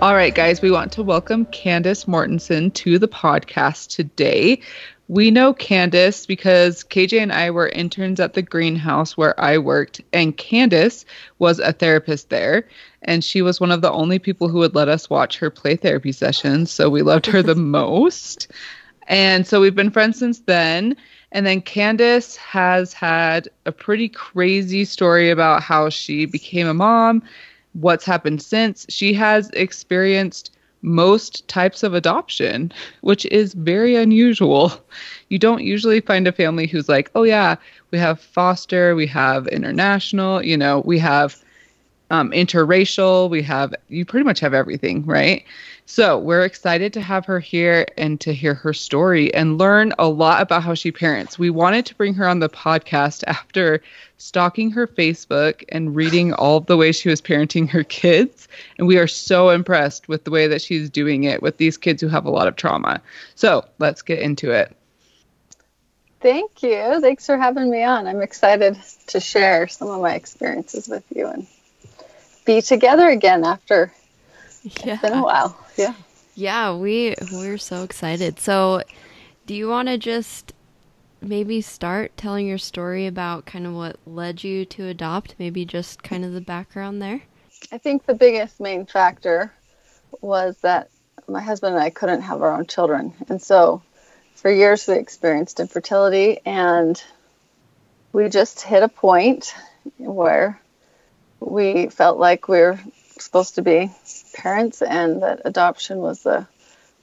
All right, guys, we want to welcome Candace Mortensen to the podcast today. We know Candace because KJ and I were interns at the greenhouse where I worked, and Candace was a therapist there. And she was one of the only people who would let us watch her play therapy sessions. So we loved her the most. And so we've been friends since then. And then Candace has had a pretty crazy story about how she became a mom what's happened since, she has experienced most types of adoption, which is very unusual. You don't usually find a family who's like, oh, yeah, we have foster, we have international, you know, we have um, interracial, we have, you pretty much have everything, right? So we're excited to have her here and to hear her story and learn a lot about how she parents. We wanted to bring her on the podcast after stalking her Facebook and reading all the ways she was parenting her kids. And we are so impressed with the way that she's doing it with these kids who have a lot of trauma. So let's get into it. Thank you. Thanks for having me on. I'm excited to share some of my experiences with you and be together again after yeah. it's been a while. Yeah. Yeah, we we're so excited. So, do you want to just maybe start telling your story about kind of what led you to adopt? Maybe just kind of the background there. I think the biggest main factor was that my husband and I couldn't have our own children, and so for years we experienced infertility, and we just hit a point where we felt like we were supposed to be parents and that adoption was the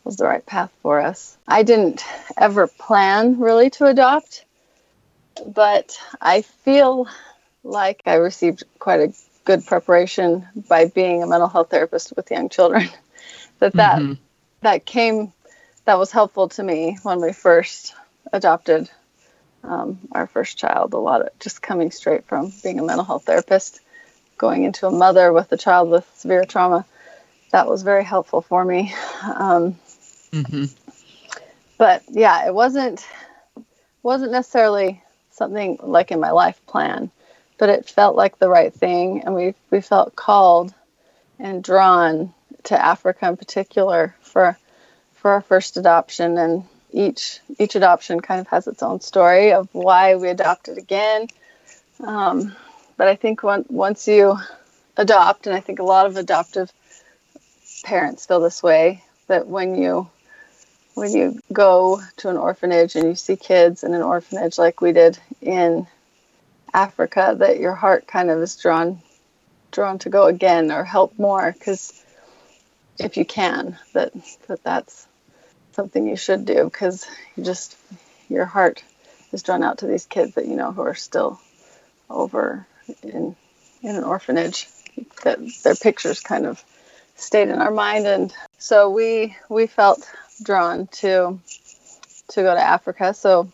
was the right path for us. I didn't ever plan really to adopt, but I feel like I received quite a good preparation by being a mental health therapist with young children. that that mm-hmm. that came that was helpful to me when we first adopted um, our first child. A lot of just coming straight from being a mental health therapist going into a mother with a child with severe trauma, that was very helpful for me. Um, mm-hmm. But yeah, it wasn't wasn't necessarily something like in my life plan, but it felt like the right thing, and we we felt called and drawn to Africa in particular for for our first adoption, and each each adoption kind of has its own story of why we adopted again. Um, but I think when, once you adopt, and I think a lot of adoptive parents feel this way, that when you when you go to an orphanage and you see kids in an orphanage like we did in Africa, that your heart kind of is drawn drawn to go again or help more because if you can, that that that's something you should do because you just your heart is drawn out to these kids that you know who are still over in in an orphanage that their pictures kind of stayed in our mind and so we we felt drawn to to go to Africa so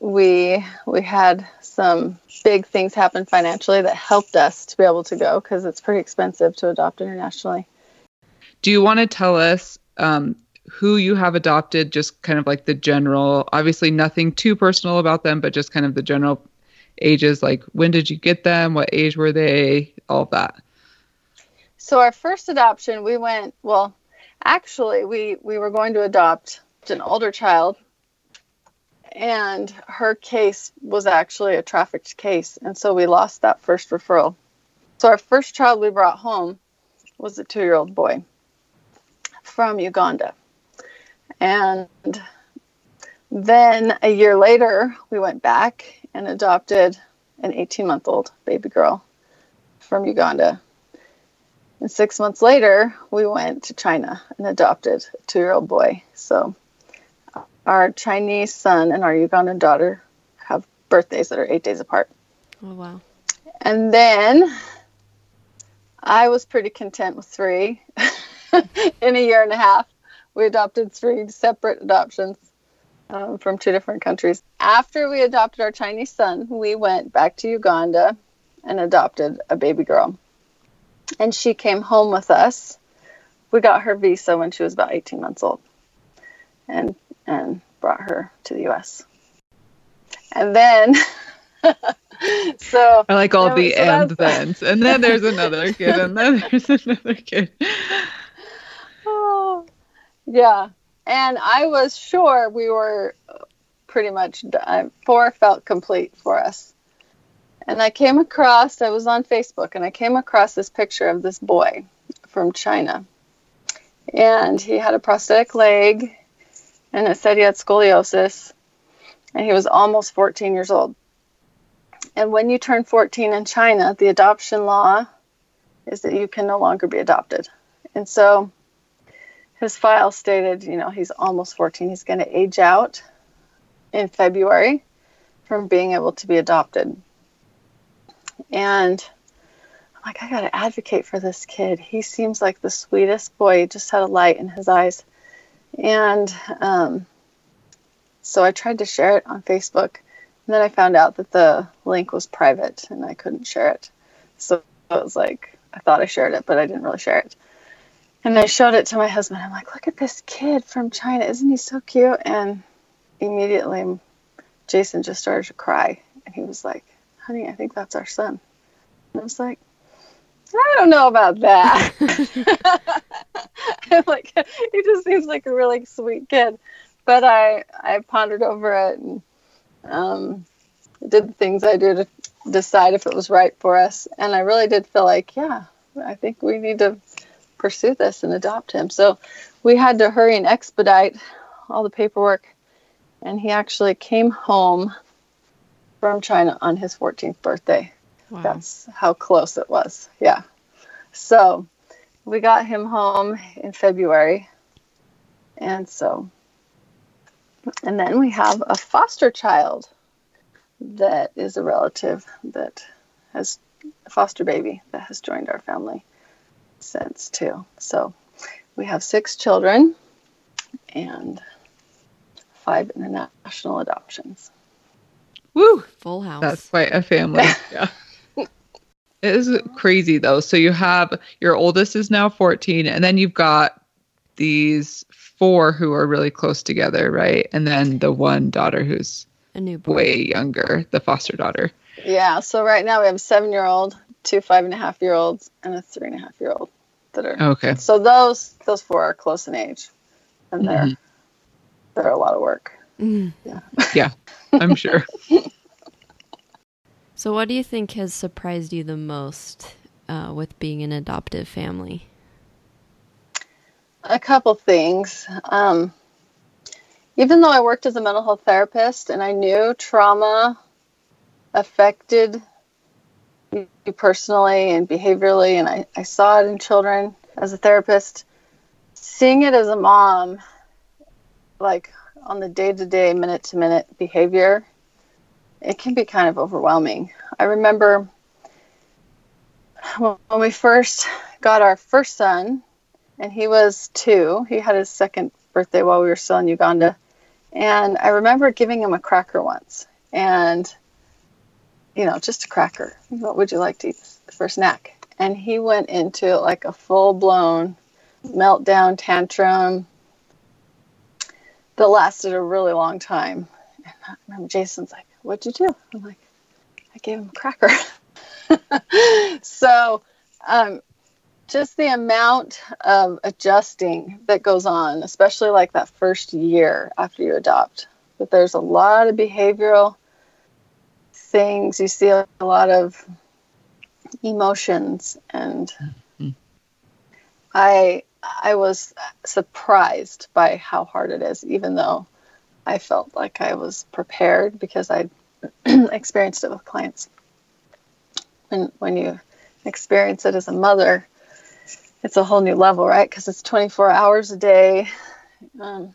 we we had some big things happen financially that helped us to be able to go because it's pretty expensive to adopt internationally. Do you want to tell us um, who you have adopted? Just kind of like the general, obviously nothing too personal about them, but just kind of the general ages like when did you get them? What age were they? All of that. So our first adoption we went well actually we we were going to adopt an older child and her case was actually a trafficked case and so we lost that first referral. So our first child we brought home was a two-year-old boy from uganda. And then a year later we went back and adopted an 18 month old baby girl from Uganda. And six months later, we went to China and adopted a two year old boy. So our Chinese son and our Ugandan daughter have birthdays that are eight days apart. Oh wow. And then I was pretty content with three. In a year and a half, we adopted three separate adoptions um, from two different countries. After we adopted our Chinese son, we went back to Uganda and adopted a baby girl. And she came home with us. We got her visa when she was about 18 months old and and brought her to the US. And then so I like all the and thens. And then there's another kid, and then there's another kid. Oh, yeah. And I was sure we were pretty much done. Four felt complete for us. And I came across, I was on Facebook, and I came across this picture of this boy from China. And he had a prosthetic leg, and it said he had scoliosis, and he was almost 14 years old. And when you turn 14 in China, the adoption law is that you can no longer be adopted. And so his file stated, you know, he's almost 14. He's going to age out in February from being able to be adopted. And I'm like, I got to advocate for this kid. He seems like the sweetest boy. He just had a light in his eyes. And um, so I tried to share it on Facebook. And then I found out that the link was private and I couldn't share it. So I was like, I thought I shared it, but I didn't really share it. And I showed it to my husband. I'm like, look at this kid from China. Isn't he so cute? And immediately Jason just started to cry. And he was like, honey, I think that's our son. And I was like, I don't know about that. I'm like, he just seems like a really sweet kid. But I, I pondered over it and um, did the things I do to decide if it was right for us. And I really did feel like, yeah, I think we need to pursue this and adopt him. So we had to hurry and expedite all the paperwork. And he actually came home from China on his 14th birthday. Wow. That's how close it was. Yeah. So we got him home in February. And so, and then we have a foster child that is a relative that has a foster baby that has joined our family since too. So we have six children and five international adoptions. Woo! Full house. That's quite a family. Yeah. It is crazy though. So you have your oldest is now 14, and then you've got these four who are really close together, right? And then the one daughter who's a newborn. way younger, the foster daughter. Yeah, so right now we have a seven year old, two five and a half year olds, and a three and a half year old that are Okay. so those those four are close in age. And they're Mhm. they're a lot of work. Mm. I'm sure. So, what do you think has surprised you the most uh, with being an adoptive family? A couple things. Um, even though I worked as a mental health therapist and I knew trauma affected personally and behaviorally, and I, I saw it in children as a therapist, seeing it as a mom, like on the day to day, minute to minute behavior, it can be kind of overwhelming. I remember when we first got our first son, and he was two. He had his second birthday while we were still in Uganda. And I remember giving him a cracker once. And, you know, just a cracker. What would you like to eat for a snack? And he went into like a full blown meltdown tantrum that lasted a really long time. And I remember Jason's like, What'd you do? I'm like, I gave him a cracker. so, um, just the amount of adjusting that goes on, especially like that first year after you adopt. that there's a lot of behavioral things. You see a lot of emotions, and Mhm. I I was surprised by how hard it is, even though I felt like I was prepared because I experienced it with clients. And when you experience it as a mother, it's a whole new level, right? Because it's 24 hours a day. Um,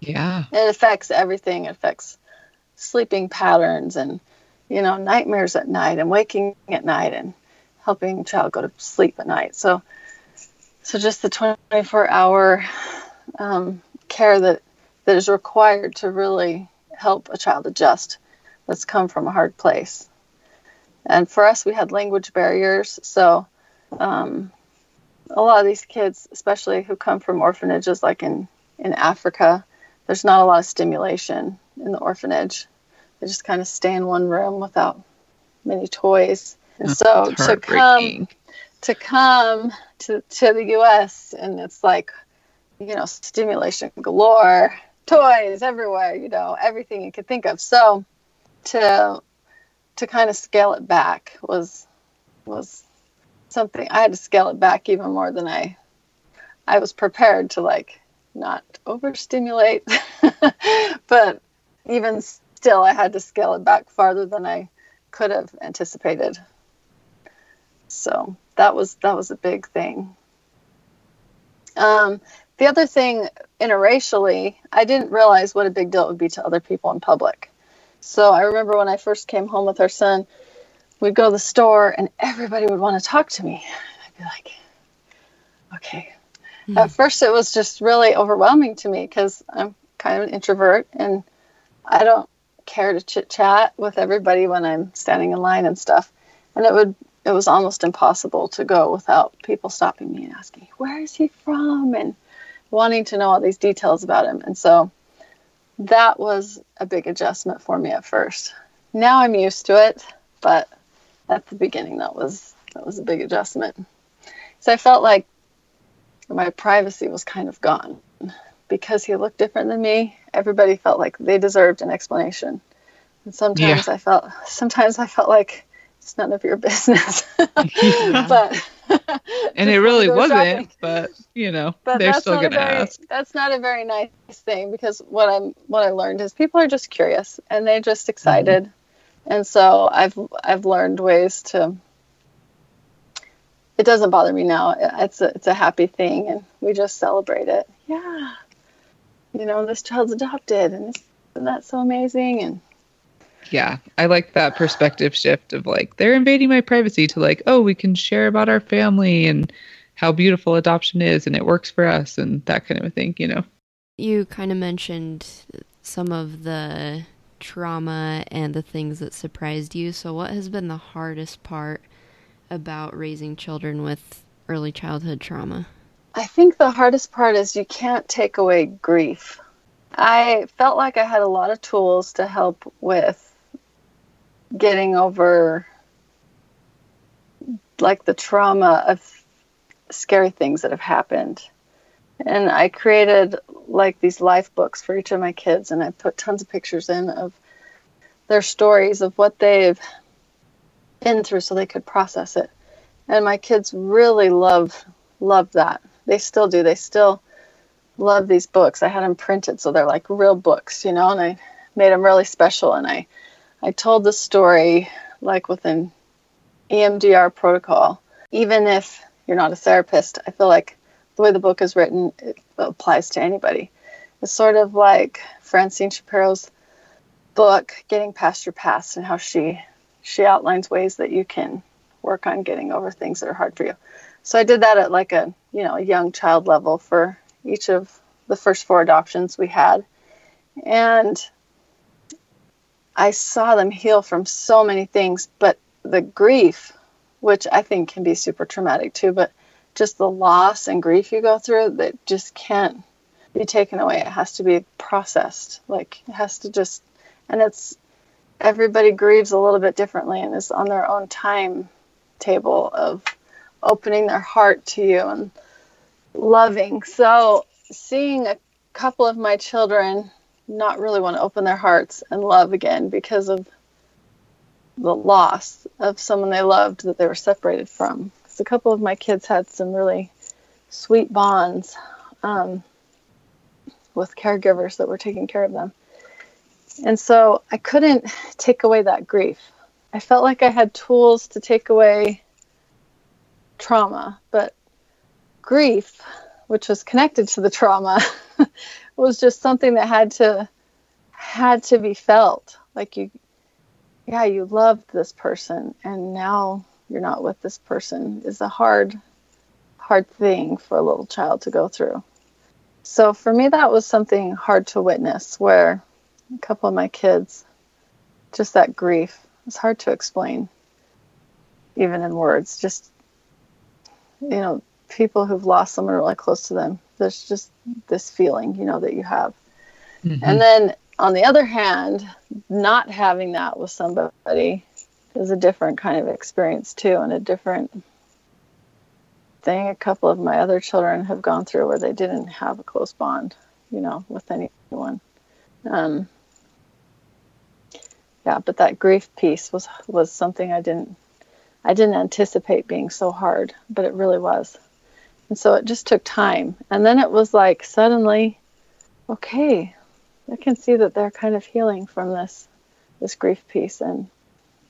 Yeah. it affects everything. It affects sleeping patterns and you know, nightmares at night and waking at night and helping child go to sleep at night. So, so just the 24 hour um, care that, that is required to really help a child adjust that's come from a hard place. And for us, we had language barriers. So, um, a lot of these kids, especially who come from orphanages like in, in Africa, there's not a lot of stimulation in the orphanage. They just kind of stay in one room without many toys. And so to come to come to, to the US and it's like, you know, stimulation galore, toys everywhere, you know, everything you could think of. So to to kind of scale it back was was something I had to scale it back even more than I I was prepared to like not overstimulate but even still I had to scale it back farther than I could have anticipated so that was that was a big thing um, the other thing interracially I didn't realize what a big deal it would be to other people in public so I remember when I first came home with our son we'd go to the store and everybody would want to talk to me. I'd be like, okay. Mm. At first, it was just really overwhelming to me because I'm kind of an introvert and I don't care to chit chat with everybody when I'm standing in line and stuff. And it would it was almost impossible to go without people stopping me and asking, "Where is he from?" and wanting to know all these details about him. And so that was a big adjustment for me at first. Now I'm used to it, but at the beginning that was that was a big adjustment. So I felt like my privacy was kind of gone because he looked different than me. Everybody felt like they deserved an explanation. And sometimes yeah. I felt sometimes I felt like it's none of your business. but and it really wasn't, shopping. but you know, but they're still going to ask. That's not a very nice thing because what I'm what I learned is people are just curious and they're just excited. Mm-hmm and so I've I've learned ways to. It doesn't bother me now. It's a it's a happy thing, and we just celebrate it. Yeah, you know this child's adopted, and isn't that so amazing? And yeah, I like that perspective shift of like they're invading my privacy to like oh we can share about our family and how beautiful adoption is and it works for us and that kind of a thing, you know. You kind of mentioned some of the trauma and the things that surprised you. So, what has been the hardest part about raising children with early childhood trauma? I think the hardest part is you can't take away grief. I felt like I had a lot of tools to help with getting over like the trauma of scary things that have happened and I created like these life books for each of my kids, and I put tons of pictures in of their stories of what they've been through, so they could process it. And my kids really love love that. They still do. They still love these books. I had them printed, so they're like real books, you know, and I made them really special. And I I told the story like with an EMDR protocol. Even if you're not a therapist, I feel like the way the book is written, it applies to anybody. It's sort of like Francine Shapiro's book, Getting Past Your Past, and how she she outlines ways that you can work on getting over things that are hard for you. So I did that at like a you know a young child level for each of the first four adoptions we had, and I saw them heal from so many things, but the grief, which I think can be super traumatic too, but just the loss and grief you go through that just can't be taken away. It has to be processed. Like it has to just, and it's everybody grieves a little bit differently and is on their own time table of opening their heart to you and loving. So seeing a couple of my children not really want to open their hearts and love again because of the loss of someone they loved that they were separated from Because a couple of my kids had some really sweet bonds um, with caregivers that were taking care of them. And so I couldn't take away that grief. I felt like I had tools to take away trauma, but grief, which was connected to the trauma, was just something that had to had to be felt. Like you yeah, you loved this person and now you're not with this person is a hard, hard thing for a little child to go through. So for me, that was something hard to witness where a couple of my kids, just that grief, it's hard to explain, even in words. Just, you know, people who've lost someone really close to them, there's just this feeling, you know, that you have. Mm-hmm. And then on the other hand, not having that with somebody is a different kind of experience too, and a different thing a couple of my other children have gone through where they didn't have a close bond, you know, with anyone. Um, yeah, but that grief piece was was something I didn't I didn't anticipate being so hard, but it really was. And so it just took time. And then it was like suddenly, okay, I can see that they're kind of healing from this this grief piece and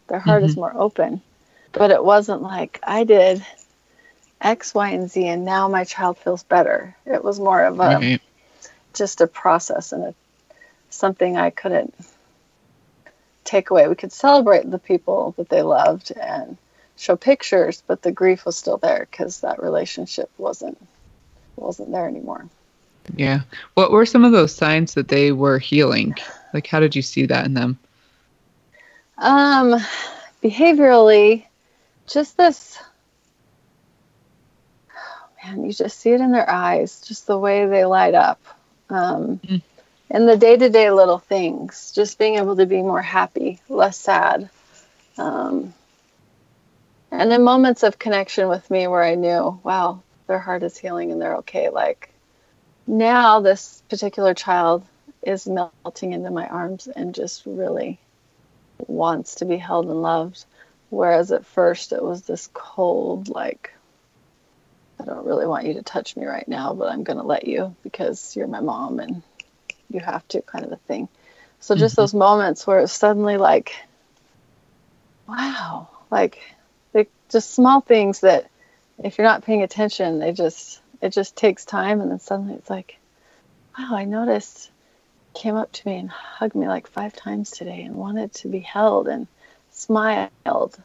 their heart mm-hmm. is more open. But it wasn't like I did X, Y, and Z and now my child feels better. It was more of a right. just a process and a something I couldn't take away. We could celebrate the people that they loved and show pictures, but the grief was still there because that relationship wasn't wasn't there anymore. Yeah. What were some of those signs that they were healing? Like how did you see that in them? Um behaviorally just this oh man, you just see it in their eyes, just the way they light up. Um mm and the day to day little things, just being able to be more happy, less sad. Um, and then moments of connection with me where I knew, wow, their heart is healing and they're okay. Like now, this particular child is melting into my arms and just really wants to be held and loved. Whereas at first it was this cold, like, I don't really want you to touch me right now, but I'm going to let you because you're my mom and you have to kind of a thing. So just mm-hmm. those moments where it's suddenly like, wow, like they, just small things that if you're not paying attention, they just it just takes time, and then suddenly it's like, wow, I noticed came up to me and hugged me like five times today and wanted to be held and smiled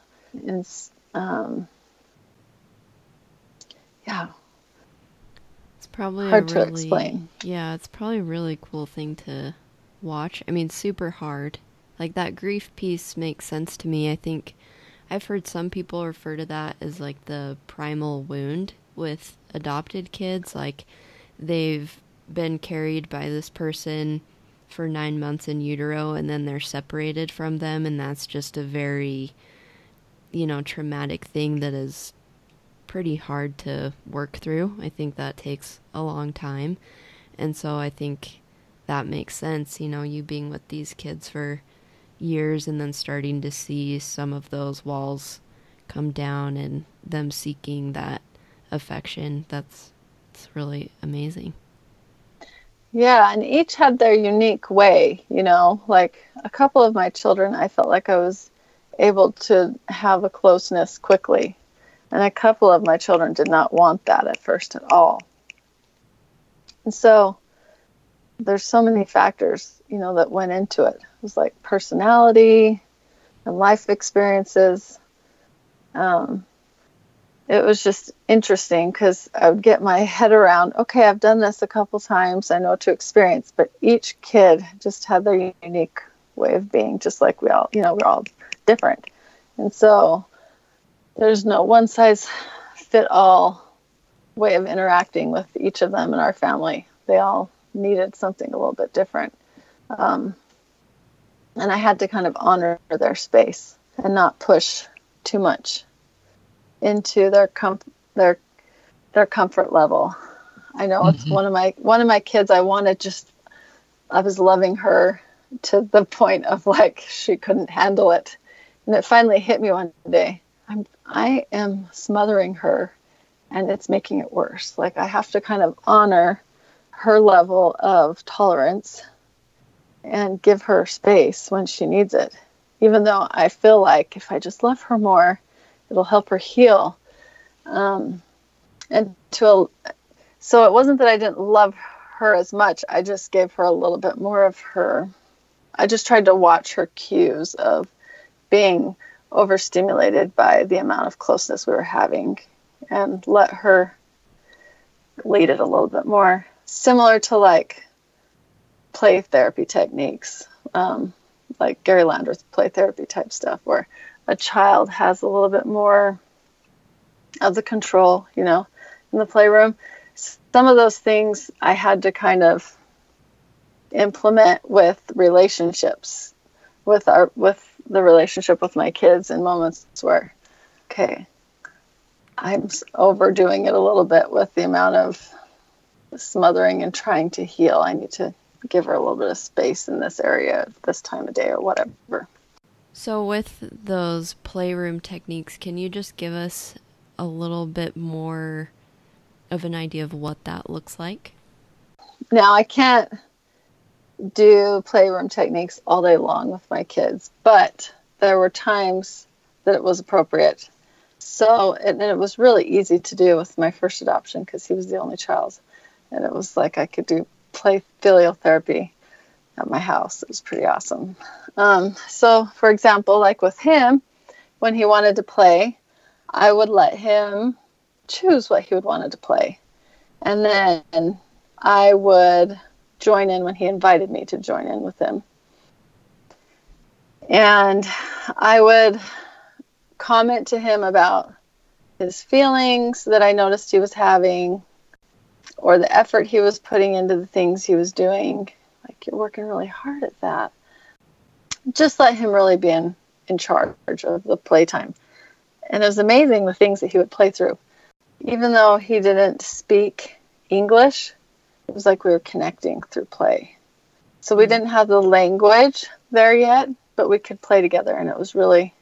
and um, yeah probably hard really, to explain. Yeah, it's probably a really cool thing to watch. I mean, super hard. Like that grief piece makes sense to me. I think I've heard some people refer to that as like the primal wound with adopted kids. Like they've been carried by this person for nine months in utero and then they're separated from them, and that's just a very, you know, traumatic thing that is pretty hard to work through. I think that takes a long time. And so I think that makes sense, you know, you being with these kids for years and then starting to see some of those walls come down and them seeking that affection. That's it's really amazing. Yeah, and each had their unique way, you know. Like a couple of my children, I felt like I was able to have a closeness quickly and a couple of my children did not want that at first at all. And so there's so many factors, you know, that went into it. It was like personality and life experiences. Um, it was just interesting because I would get my head around, okay, I've done this a couple times, I know what to experience, but each kid just had their unique way of being, just like we all, you know, we're all different. And so there's no one size fit all way of interacting with each of them in our family. They all needed something a little bit different. Um, and I had to kind of honor their space and not push too much into their com- their their comfort level. I know mm-hmm. it's one of my one of my kids. I wanted just I was loving her to the point of like she couldn't handle it, and it finally hit me one day. I'm I am smothering her and it's making it worse. Like I have to kind of honor her level of tolerance and give her space when she needs it. Even though I feel like if I just love her more, it'll help her heal. Um, and to a, so it wasn't that I didn't love her as much. I just gave her a little bit more of her. I just tried to watch her cues of being overstimulated by the amount of closeness we were having and let her lead it a little bit more. Similar to like play therapy techniques, um, like Garry Landreth's play therapy type stuff, where a child has a little bit more of the control, you know, in the playroom. Some of those things I had to kind of implement with relationships, with our with the relationship with my kids in moments where, okay, I'm overdoing it a little bit with the amount of smothering and trying to heal. I need to give her a little bit of space in this area this time of day or whatever. So, with those playroom techniques, can you just give us a little bit more of an idea of what that looks like? Now, I can't do playroom techniques all day long with my kids, but there were times that it was appropriate. So, and it was really easy to do with my first adoption because he was the only child. And it was like I could do play filial therapy at my house. It was pretty awesome. Um, so, for example, like with him, when he wanted to play, I would let him choose what he would wanted to play. And then I would join in when he invited me to join in with him. And I would comment to him about his feelings that I noticed he was having or the effort he was putting into the things he was doing. Like, you're working really hard at that. Just let him really be in, in charge of the playtime. And it was amazing the things that he would play through. Even though he didn't speak English, it was like we were connecting through play. So we didn't have the language there yet, but we could play together, and it was really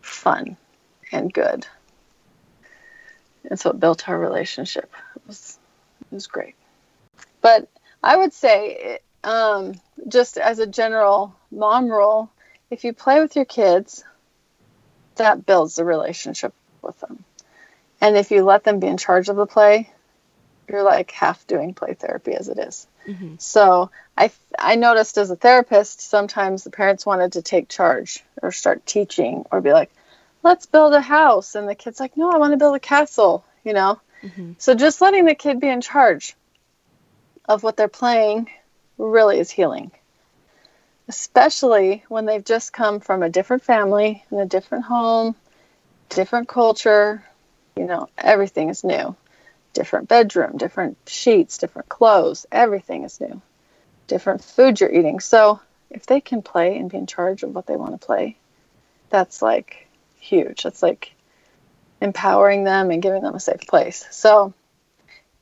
fun and good. And so it built our relationship. It was it was great. But I would say, um, just as a general mom rule, if you play with your kids, that builds the relationship with them. And if you let them be in charge of the play, you're like half doing play therapy as it is. Mm-hmm. So I I noticed as a therapist sometimes the parents wanted to take charge or start teaching or be like, let's build a house, and the kid's like, no, I want to build a castle, you know. Mm-hmm. So just letting the kid be in charge of what they're playing really is healing. Especially when they've just come from a different family in a different home, different culture, you know, everything is new different bedroom, different sheets, different clothes. Everything is new. Different food you're eating. So if they can play and be in charge of what they want to play, that's like huge. That's like empowering them and giving them a safe place. So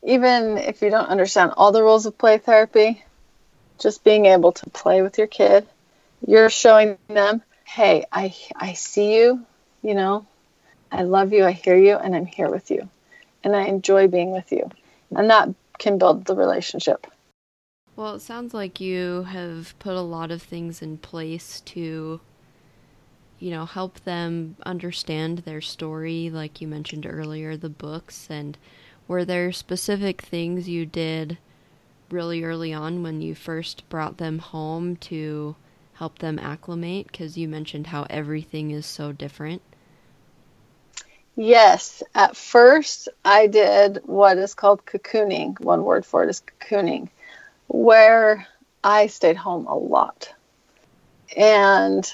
even if you don't understand all the rules of play therapy, just being able to play with your kid, you're showing them, hey, I I see you, you know, I love you, I hear you, and I'm here with you and I enjoy being with you. And that can build the relationship. Well, it sounds like you have put a lot of things in place to, you know, help them understand their story, like you mentioned earlier, the books. And were there specific things you did really early on when you first brought them home to help them acclimate? Because you mentioned how everything is so different. Yes, at first I did what is called cocooning. One word for it is cocooning, where I stayed home a lot. And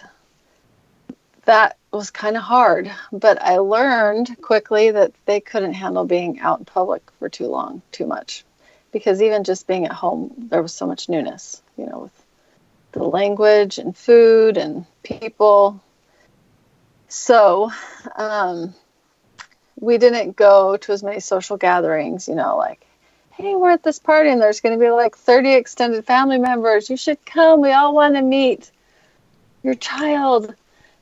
that was kind of hard, but I learned quickly that they couldn't handle being out in public for too long, too much. Because even just being at home, there was so much newness, you know, with the language and food and people. So, um, we didn't go to as many social gatherings, you know, like, hey, we're at this party and there's going to be like 30 extended family members. You should come. We all want to meet your child.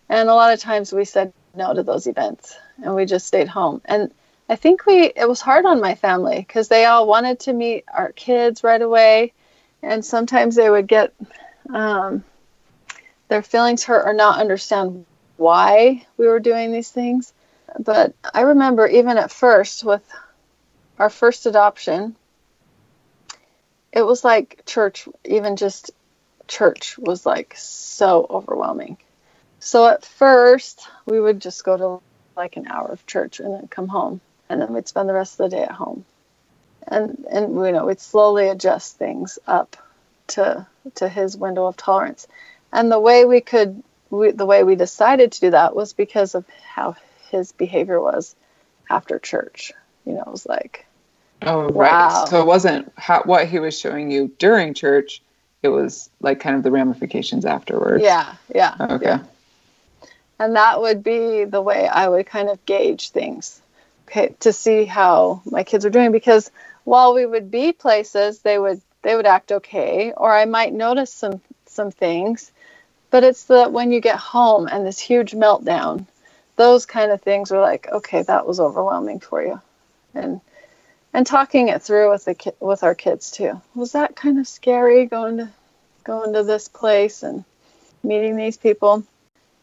And a lot of times we said no to those events and we just stayed home. And I think we it was hard on my family because they all wanted to meet our kids right away, and sometimes they would get um, their feelings hurt or not understand why we were doing these things. But I remember even at first with our first adoption, it was like church, even just church was like so overwhelming. So at first, we would just go to like an hour of church and then come home, and then we'd spend the rest of the day at home. And and you know we'd slowly adjust things up to to his window of tolerance. And the way we could we, the way we decided to do that was because of how his behavior was after church. You know, it was like Oh, right. Wow. So it wasn't how, what he was showing you during church. It was like kind of the ramifications afterwards. Yeah. Yeah. Okay. Yeah. And that would be the way I would kind of gauge things, okay, to see how my kids are doing. Because while we would be places, they would they would act okay, or I might notice some some things. But it's that when you get home and this huge meltdown, those kind of things were like, okay, that was overwhelming for you, and and talking it through with the ki- with our kids too. Was that kind of scary going to going to this place and meeting these people?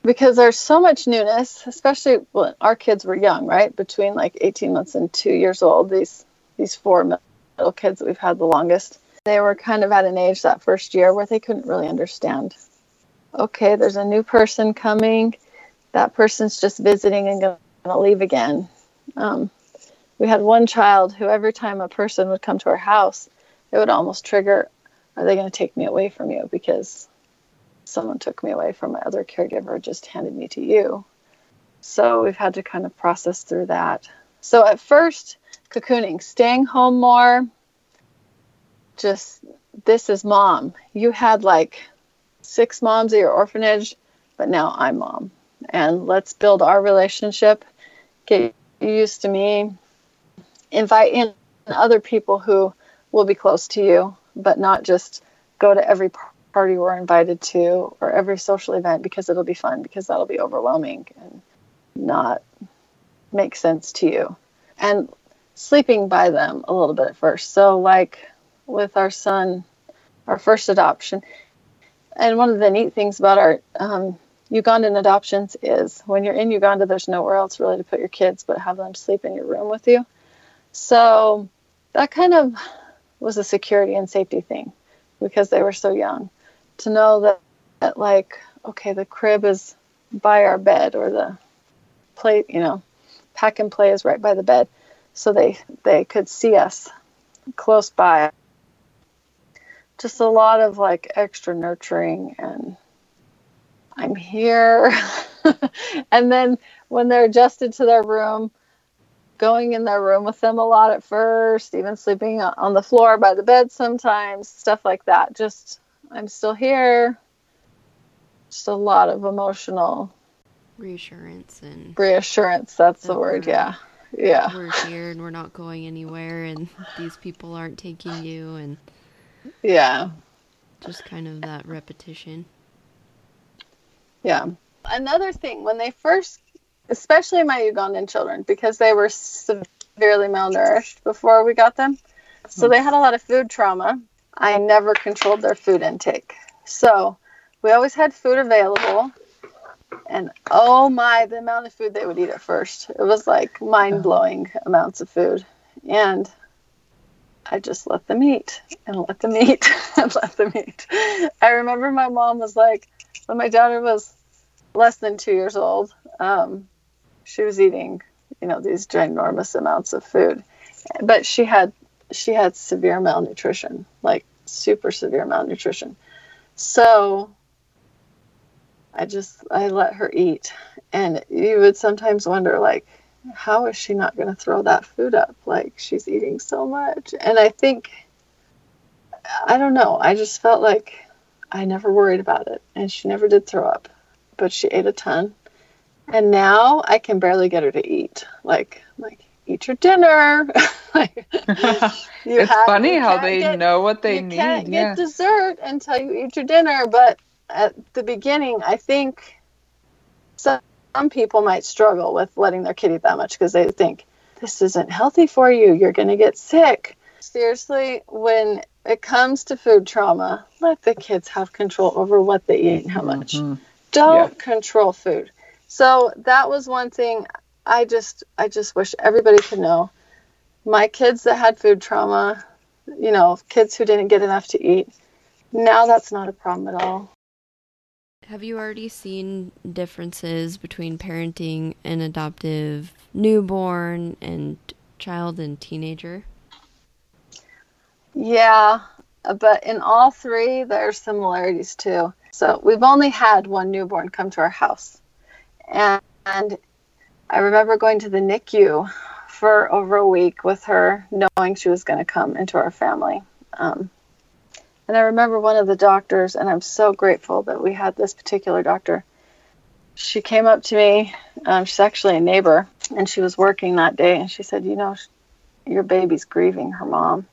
Because there's so much newness, especially when our kids were young, right? Between like 18 months and two years old. These these four middle kids that we've had the longest, they were kind of at an age that first year where they couldn't really understand. Okay, there's a new person coming. That person's just visiting and going to leave again. Um, we had one child who every time a person would come to our house, it would almost trigger, are they going to take me away from you because someone took me away from my other caregiver, just handed me to you. So we've had to kind of process through that. So at first, cocooning, staying home more, just this is mom. You had like six moms at your orphanage, but now I'm mom. And let's build our relationship. Get used to me invite in other people who will be close to you, but not just go to every party we're invited to or every social event because it'll be fun because that'll be overwhelming and not make sense to you. And sleeping by them a little bit at first. So, like with our son, our first adoption, and one of the neat things about our um, Ugandan adoptions is when you're in Uganda, there's nowhere else really to put your kids but have them sleep in your room with you. So that kind of was a security and safety thing because they were so young. To know that, that like okay the crib is by our bed or the play you know pack and play is right by the bed. So they they could see us close by. Just a lot of like extra nurturing and i'm here and then when they're adjusted to their room going in their room with them a lot at first, even sleeping on the floor by the bed sometimes, stuff like that. Just, I'm still here. Just a lot of emotional reassurance and reassurance. That's the word. Yeah. Yeah. We're here and we're not going anywhere, and these people aren't taking you, and yeah, just kind of that repetition. Yeah. Another thing, when they first especially my Ugandan children, because they were severely malnourished before we got them. So hmm. they had a lot of food trauma. I never controlled their food intake. So we always had food available. And oh my, the amount of food they would eat at first. It was like mind blowing amounts of food. And I just let them eat and let them eat and let them eat. I remember my mom was like, when my daughter was less than two years old, um, she was eating, you know, these ginormous amounts of food, but she had she had severe malnutrition, like super severe malnutrition. So I just I let her eat, and you would sometimes wonder like how is she not going to throw that food up? Like she's eating so much, and I think I don't know. I just felt like I never worried about it, and she never did throw up, but she ate a ton and now I can barely get her to eat. Like, like eat your dinner. like, you it's have, funny how they get, know what they you need. You can't get dessert until you eat your dinner. But at the beginning, I think some, some people might struggle with letting their kid eat that much because they think this isn't healthy for you. You're going to get sick. Seriously, when it comes to food trauma, let the kids have control over what they eat and how much. Mm-hmm. Don't yeah. control food. So that was one thing I just I just wish everybody could know. My kids that had food trauma, you know, kids who didn't get enough to eat, now that's not a problem at all. Have you already seen differences between parenting an adoptive newborn and child and teenager? Yeah, but in all three, there are similarities too. So we've only had one newborn come to our house. And, and I remember going to the NICU for over a week with her, knowing she was going to come into our family. Um, and I remember one of the doctors, and I'm so grateful that we had this particular doctor. She came up to me. Um, she's actually a neighbor, and she was working that day. And she said, You know, your baby's grieving her mom.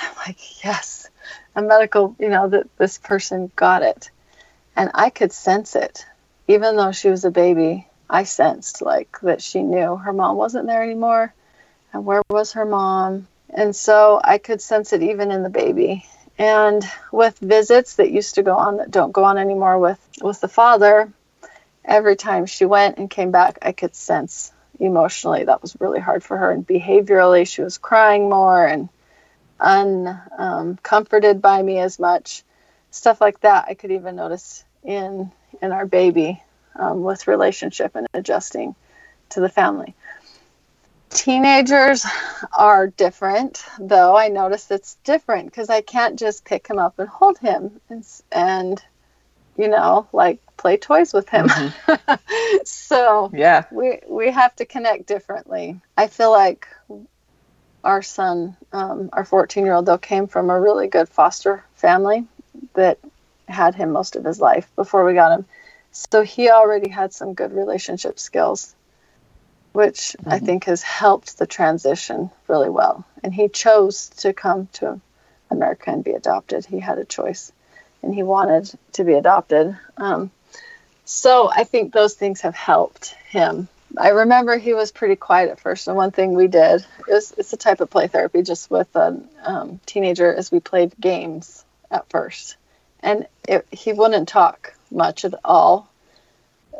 I'm like, Yes, a medical, you know, that this person got it. And I could sense it. Even though she was a baby, I sensed like that she knew her mom wasn't there anymore. And where was her mom? And so I could sense it even in the baby. And with visits that used to go on that don't go on anymore with, with the father, every time she went and came back, I could sense emotionally that was really hard for her. And behaviorally, she was crying more and uncomforted um, by me as much. Stuff like that, I could even notice in in our baby um, with relationship and adjusting to the family. Teenagers are different, though. I notice it's different because I can't just pick him up and hold him and, and you know, like play toys with him. Mm-hmm. so yeah, we we have to connect differently. I feel like our son, um, our 14 year old, though, came from a really good foster family that had him most of his life before we got him. So he already had some good relationship skills, which mm-hmm. I think has helped the transition really well. And he chose to come to America and be adopted. He had a choice and he wanted to be adopted. Um, so I think those things have helped him. I remember he was pretty quiet at first, and one thing we did it was, it's a type of play therapy just with a um, teenager is we played games at first, and it, he wouldn't talk much at all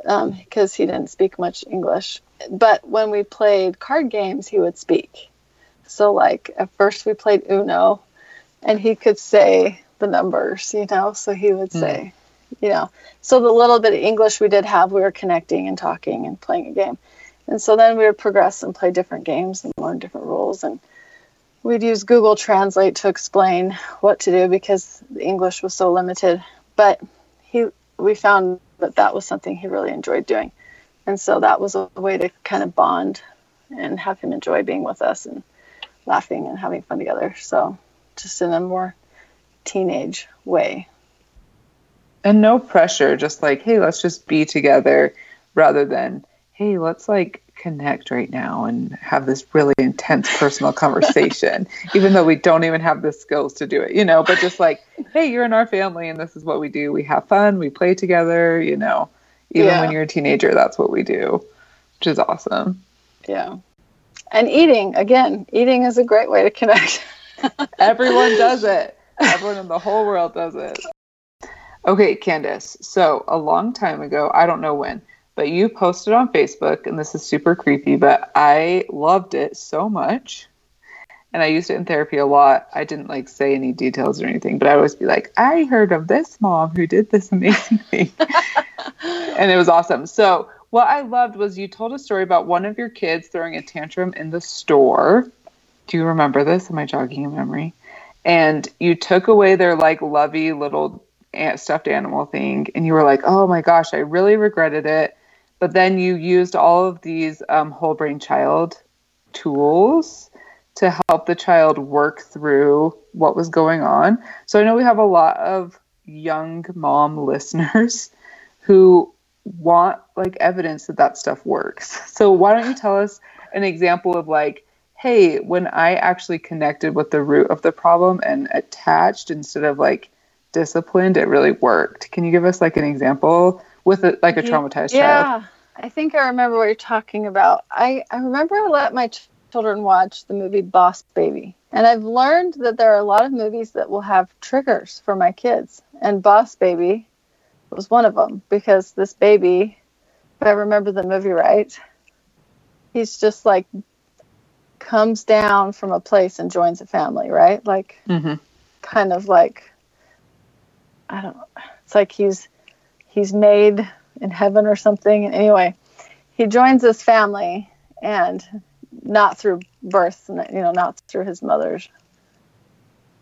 because um, he didn't speak much English. But when we played card games, he would speak. So like at first we played Uno, and he could say the numbers, you know. So he would hmm. say. You know. So the little bit of English we did have, we were connecting and talking and playing a game. And so then we would progress and play different games and learn different rules. And we'd use Google Translate to explain what to do because the English was so limited. But he, we found that that was something he really enjoyed doing. And so that was a way to kind of bond and have him enjoy being with us and laughing and having fun together. So just in a more teenage way. And no pressure, just like, hey, let's just be together rather than, hey, let's like connect right now and have this really intense personal conversation, even though we don't even have the skills to do it, you know, but just like, hey, you're in our family and this is what we do. We have fun, we play together, you know, even yeah. when you're a teenager, that's what we do, which is awesome. Yeah. And eating, again, eating is a great way to connect. Everyone does it. Everyone in the whole world does it. Okay, Candace. So a long time ago, I don't know when, but you posted on Facebook, and this is super creepy, but I loved it so much. And I used it in therapy a lot. I didn't like say any details or anything, but I always be like, I heard of this mom who did this amazing thing. and it was awesome. So, what I loved was you told a story about one of your kids throwing a tantrum in the store. Do you remember this? Am I jogging your memory? And you took away their like lovey little stuffed animal thing, and you were like, oh my gosh, I really regretted it but then you used all of these um, whole brain child tools to help the child work through what was going on. So I know we have a lot of young mom listeners who want like evidence that that stuff works. So why don't you tell us an example of like, hey, when I actually connected with the root of the problem and attached instead of like disciplined, it really worked. Can you give us like an example with a, like a traumatized yeah, child? Yeah, I think I remember what you're talking about. I, I remember I let my ch- children watch the movie Boss Baby. And I've learned that there are a lot of movies that will have triggers for my kids. And Boss Baby was one of them because this baby, if I remember the movie right, he's just like comes down from a place and joins a family, right? Like, mm-hmm. kind of like, don't. It's like he's he's made in heaven or something. And anyway, he joins this family and not through birth, you know, not through his mother's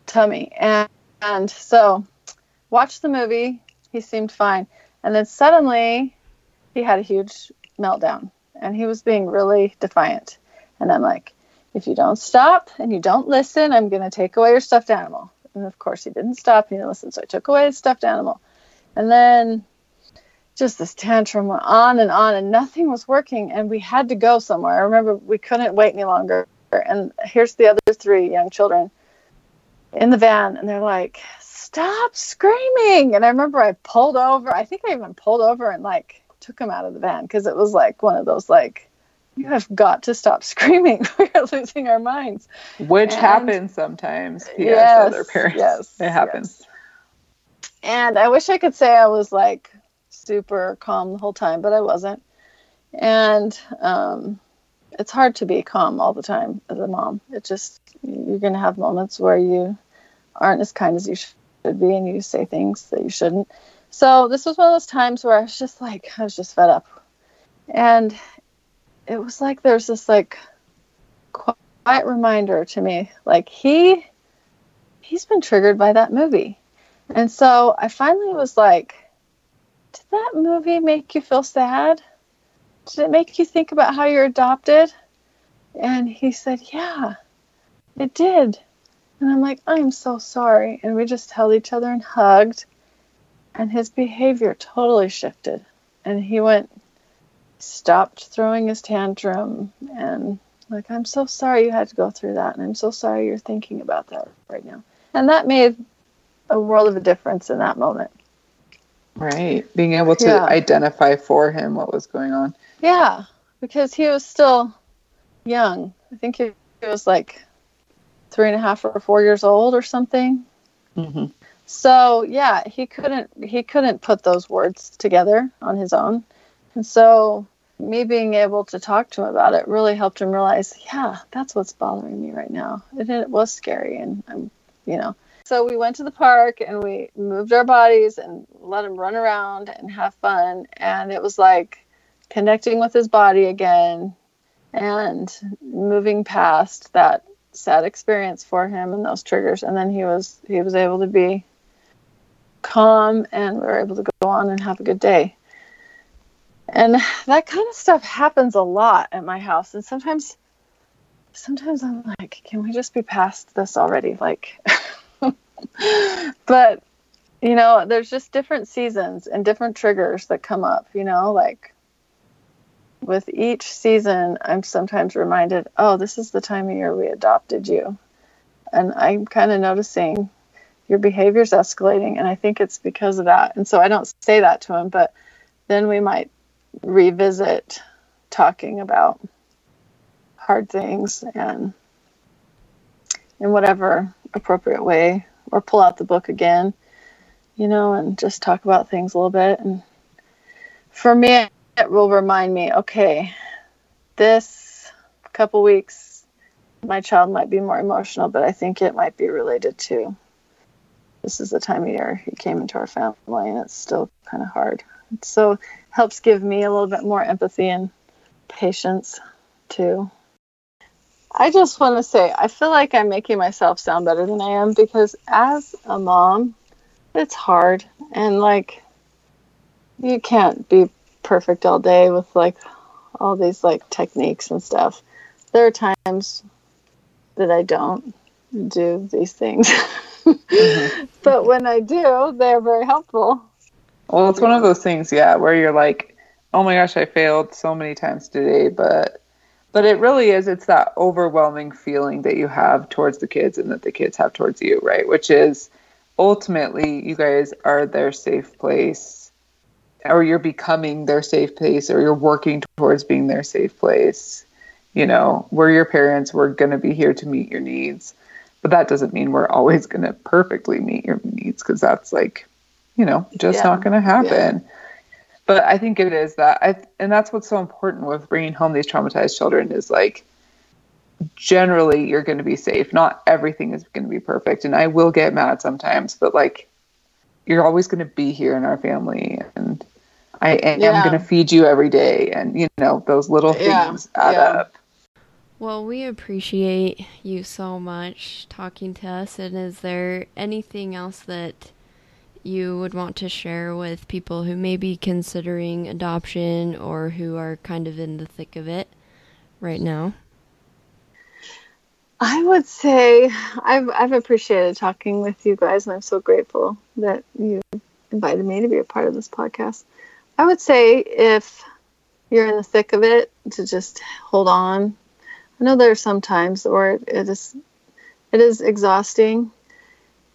tummy. And, and so watched the movie. He seemed fine. And then suddenly he had a huge meltdown and he was being really defiant. And I'm like, if you don't stop and you don't listen, I'm going to take away your stuffed animal. And of course, he didn't stop. He didn't listen. So I took away his stuffed animal. And then just this tantrum went on and on, and nothing was working. And we had to go somewhere. I remember we couldn't wait any longer. And here's the other three young children in the van, and they're like, Stop screaming. And I remember I pulled over. I think I even pulled over and like took him out of the van because it was like one of those, like, you have got to stop screaming. We're losing our minds. Which and, happens sometimes. Yes, other parents. Yes. It happens. Yes. And I wish I could say I was like super calm the whole time, but I wasn't. And um, it's hard to be calm all the time as a mom. It just, you're going to have moments where you aren't as kind as you should be and you say things that you shouldn't. So this was one of those times where I was just like, I was just fed up. And it was like there's this like quiet reminder to me like he he's been triggered by that movie. And so i finally was like did that movie make you feel sad? Did it make you think about how you're adopted? And he said yeah it did. And i'm like i'm so sorry. And we just held each other and hugged. And his behavior totally shifted. And he went stopped throwing his tantrum and like i'm so sorry you had to go through that and i'm so sorry you're thinking about that right now. And that made a world of a difference in that moment. Right. Being able to yeah. identify for him what was going on. Yeah because he was still young. I think he, he was like three and a half or four years old or something. Mm-hmm. so yeah he couldn't he couldn't put those words together on his own. And so me being able to talk to him about it really helped him realize, yeah, that's what's bothering me right now. And it was scary, and I'm, you know. So we went to the park and we moved our bodies and let him run around and have fun. And it was like connecting with his body again and moving past that sad experience for him and those triggers. And then he was he was able to be calm and we were able to go on and have a good day and that kind of stuff happens a lot at my house. And sometimes sometimes i'm like can we just be past this already? Like but you know there's just different seasons and different triggers that come up you know like with each season i'm sometimes reminded oh this is the time of year we adopted you. And i'm kind of noticing your behavior's escalating and i think it's because of that. And so i don't say that to him but then we might revisit talking about hard things and in whatever appropriate way or pull out the book again you know and just talk about things a little bit. And for me it will remind me okay this couple weeks my child might be more emotional but i think it might be related to this is the time of year he came into our family and it's still kind of hard. So helps give me a little bit more empathy and patience too. I just want to say, I feel like I'm making myself sound better than I am because as a mom, it's hard. And like, you can't be perfect all day with like all these like techniques and stuff. There are times that I don't do these things. mm-hmm. But when I do, they're very helpful. Well, it's one of those things, yeah, where you're like, oh my gosh, I failed so many times today, but but it really is it's that overwhelming feeling that you have towards the kids and that the kids have towards you, right? Which is ultimately you guys are their safe place or you're becoming their safe place or you're working towards being their safe place. You know, we're your parents, we're going to be here to meet your needs. But that doesn't mean we're always going to perfectly meet your needs because that's like you know, just yeah. not going to happen. Yeah. But I think it is that I, and that's what's so important with bringing home these traumatized children is like, generally you're going to be safe. Not everything is going to be perfect, and I will get mad sometimes, but like, you're always going to be here in our family and I am Yeah. going to feed you every day and you know those little Yeah, things add yeah. up. Well, we appreciate you so much talking to us. And is there anything else that you would want to share with people who may be considering adoption or who are kind of in the thick of it right now? I would say I've I've appreciated talking with you guys, and I'm so grateful that you invited me to be a part of this podcast. I would say if you're in the thick of it, to just hold on. I know there are some times where it is it is exhausting,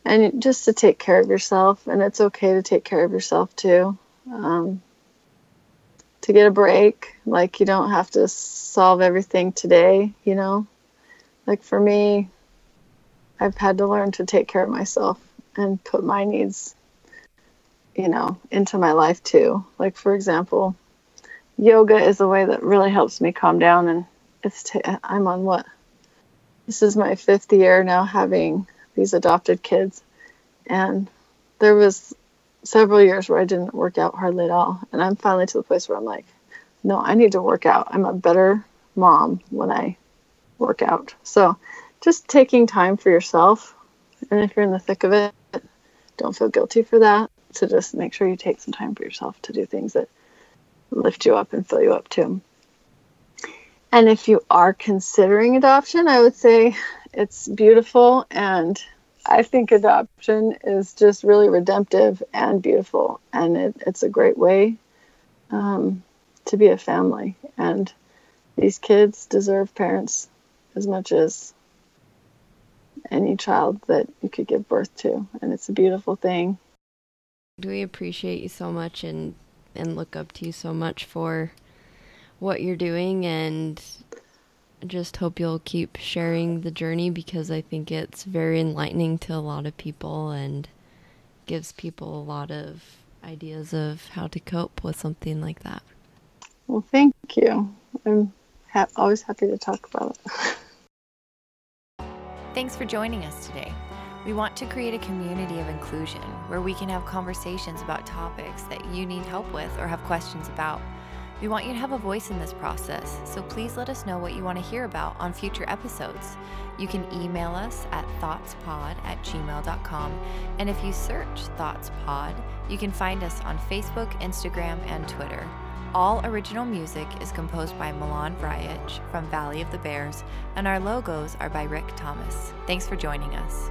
and just to take care of yourself, and it's okay to take care of yourself too. Um, to get a break, like you don't have to solve everything today, you know? Like for me i've had to learn to take care of myself and put my needs you know into my life too. Like for example yoga is a way that really helps me calm down and it's t- i'm on what? This is my fifth year now having these adopted kids and there was several years where i didn't work out hardly at all and i'm finally to the place where i'm like no i need to work out i'm a better mom when i work out. So just taking time for yourself. And if you're in the thick of it, don't feel guilty for that. So just make sure you take some time for yourself to do things that lift you up and fill you up too. And if you are considering adoption, I would say it's beautiful. And I think adoption is just really redemptive and beautiful. And it, it's a great way um, to be a family. And these kids deserve parents as much as any child that you could give birth to and it's a beautiful thing Do We appreciate you so much and and look up to you so much for what you're doing and just hope you'll keep sharing the journey because I think it's very enlightening to a lot of people and gives people a lot of ideas of how to cope with something like that. well thank you i'm ha- always happy to talk about it Thanks for joining us today. We want to create a community of inclusion where we can have conversations about topics that you need help with or have questions about. We want you to have a voice in this process, so please let us know what you want to hear about on future episodes. You can email us at thoughtspod at gmail.com, and if you search ThoughtsPod, you can find us on Facebook, Instagram, and Twitter. All original music is composed by Milan Vrajec from Valley of the Bears, and our logos are by Rick Thomas. Thanks for joining us.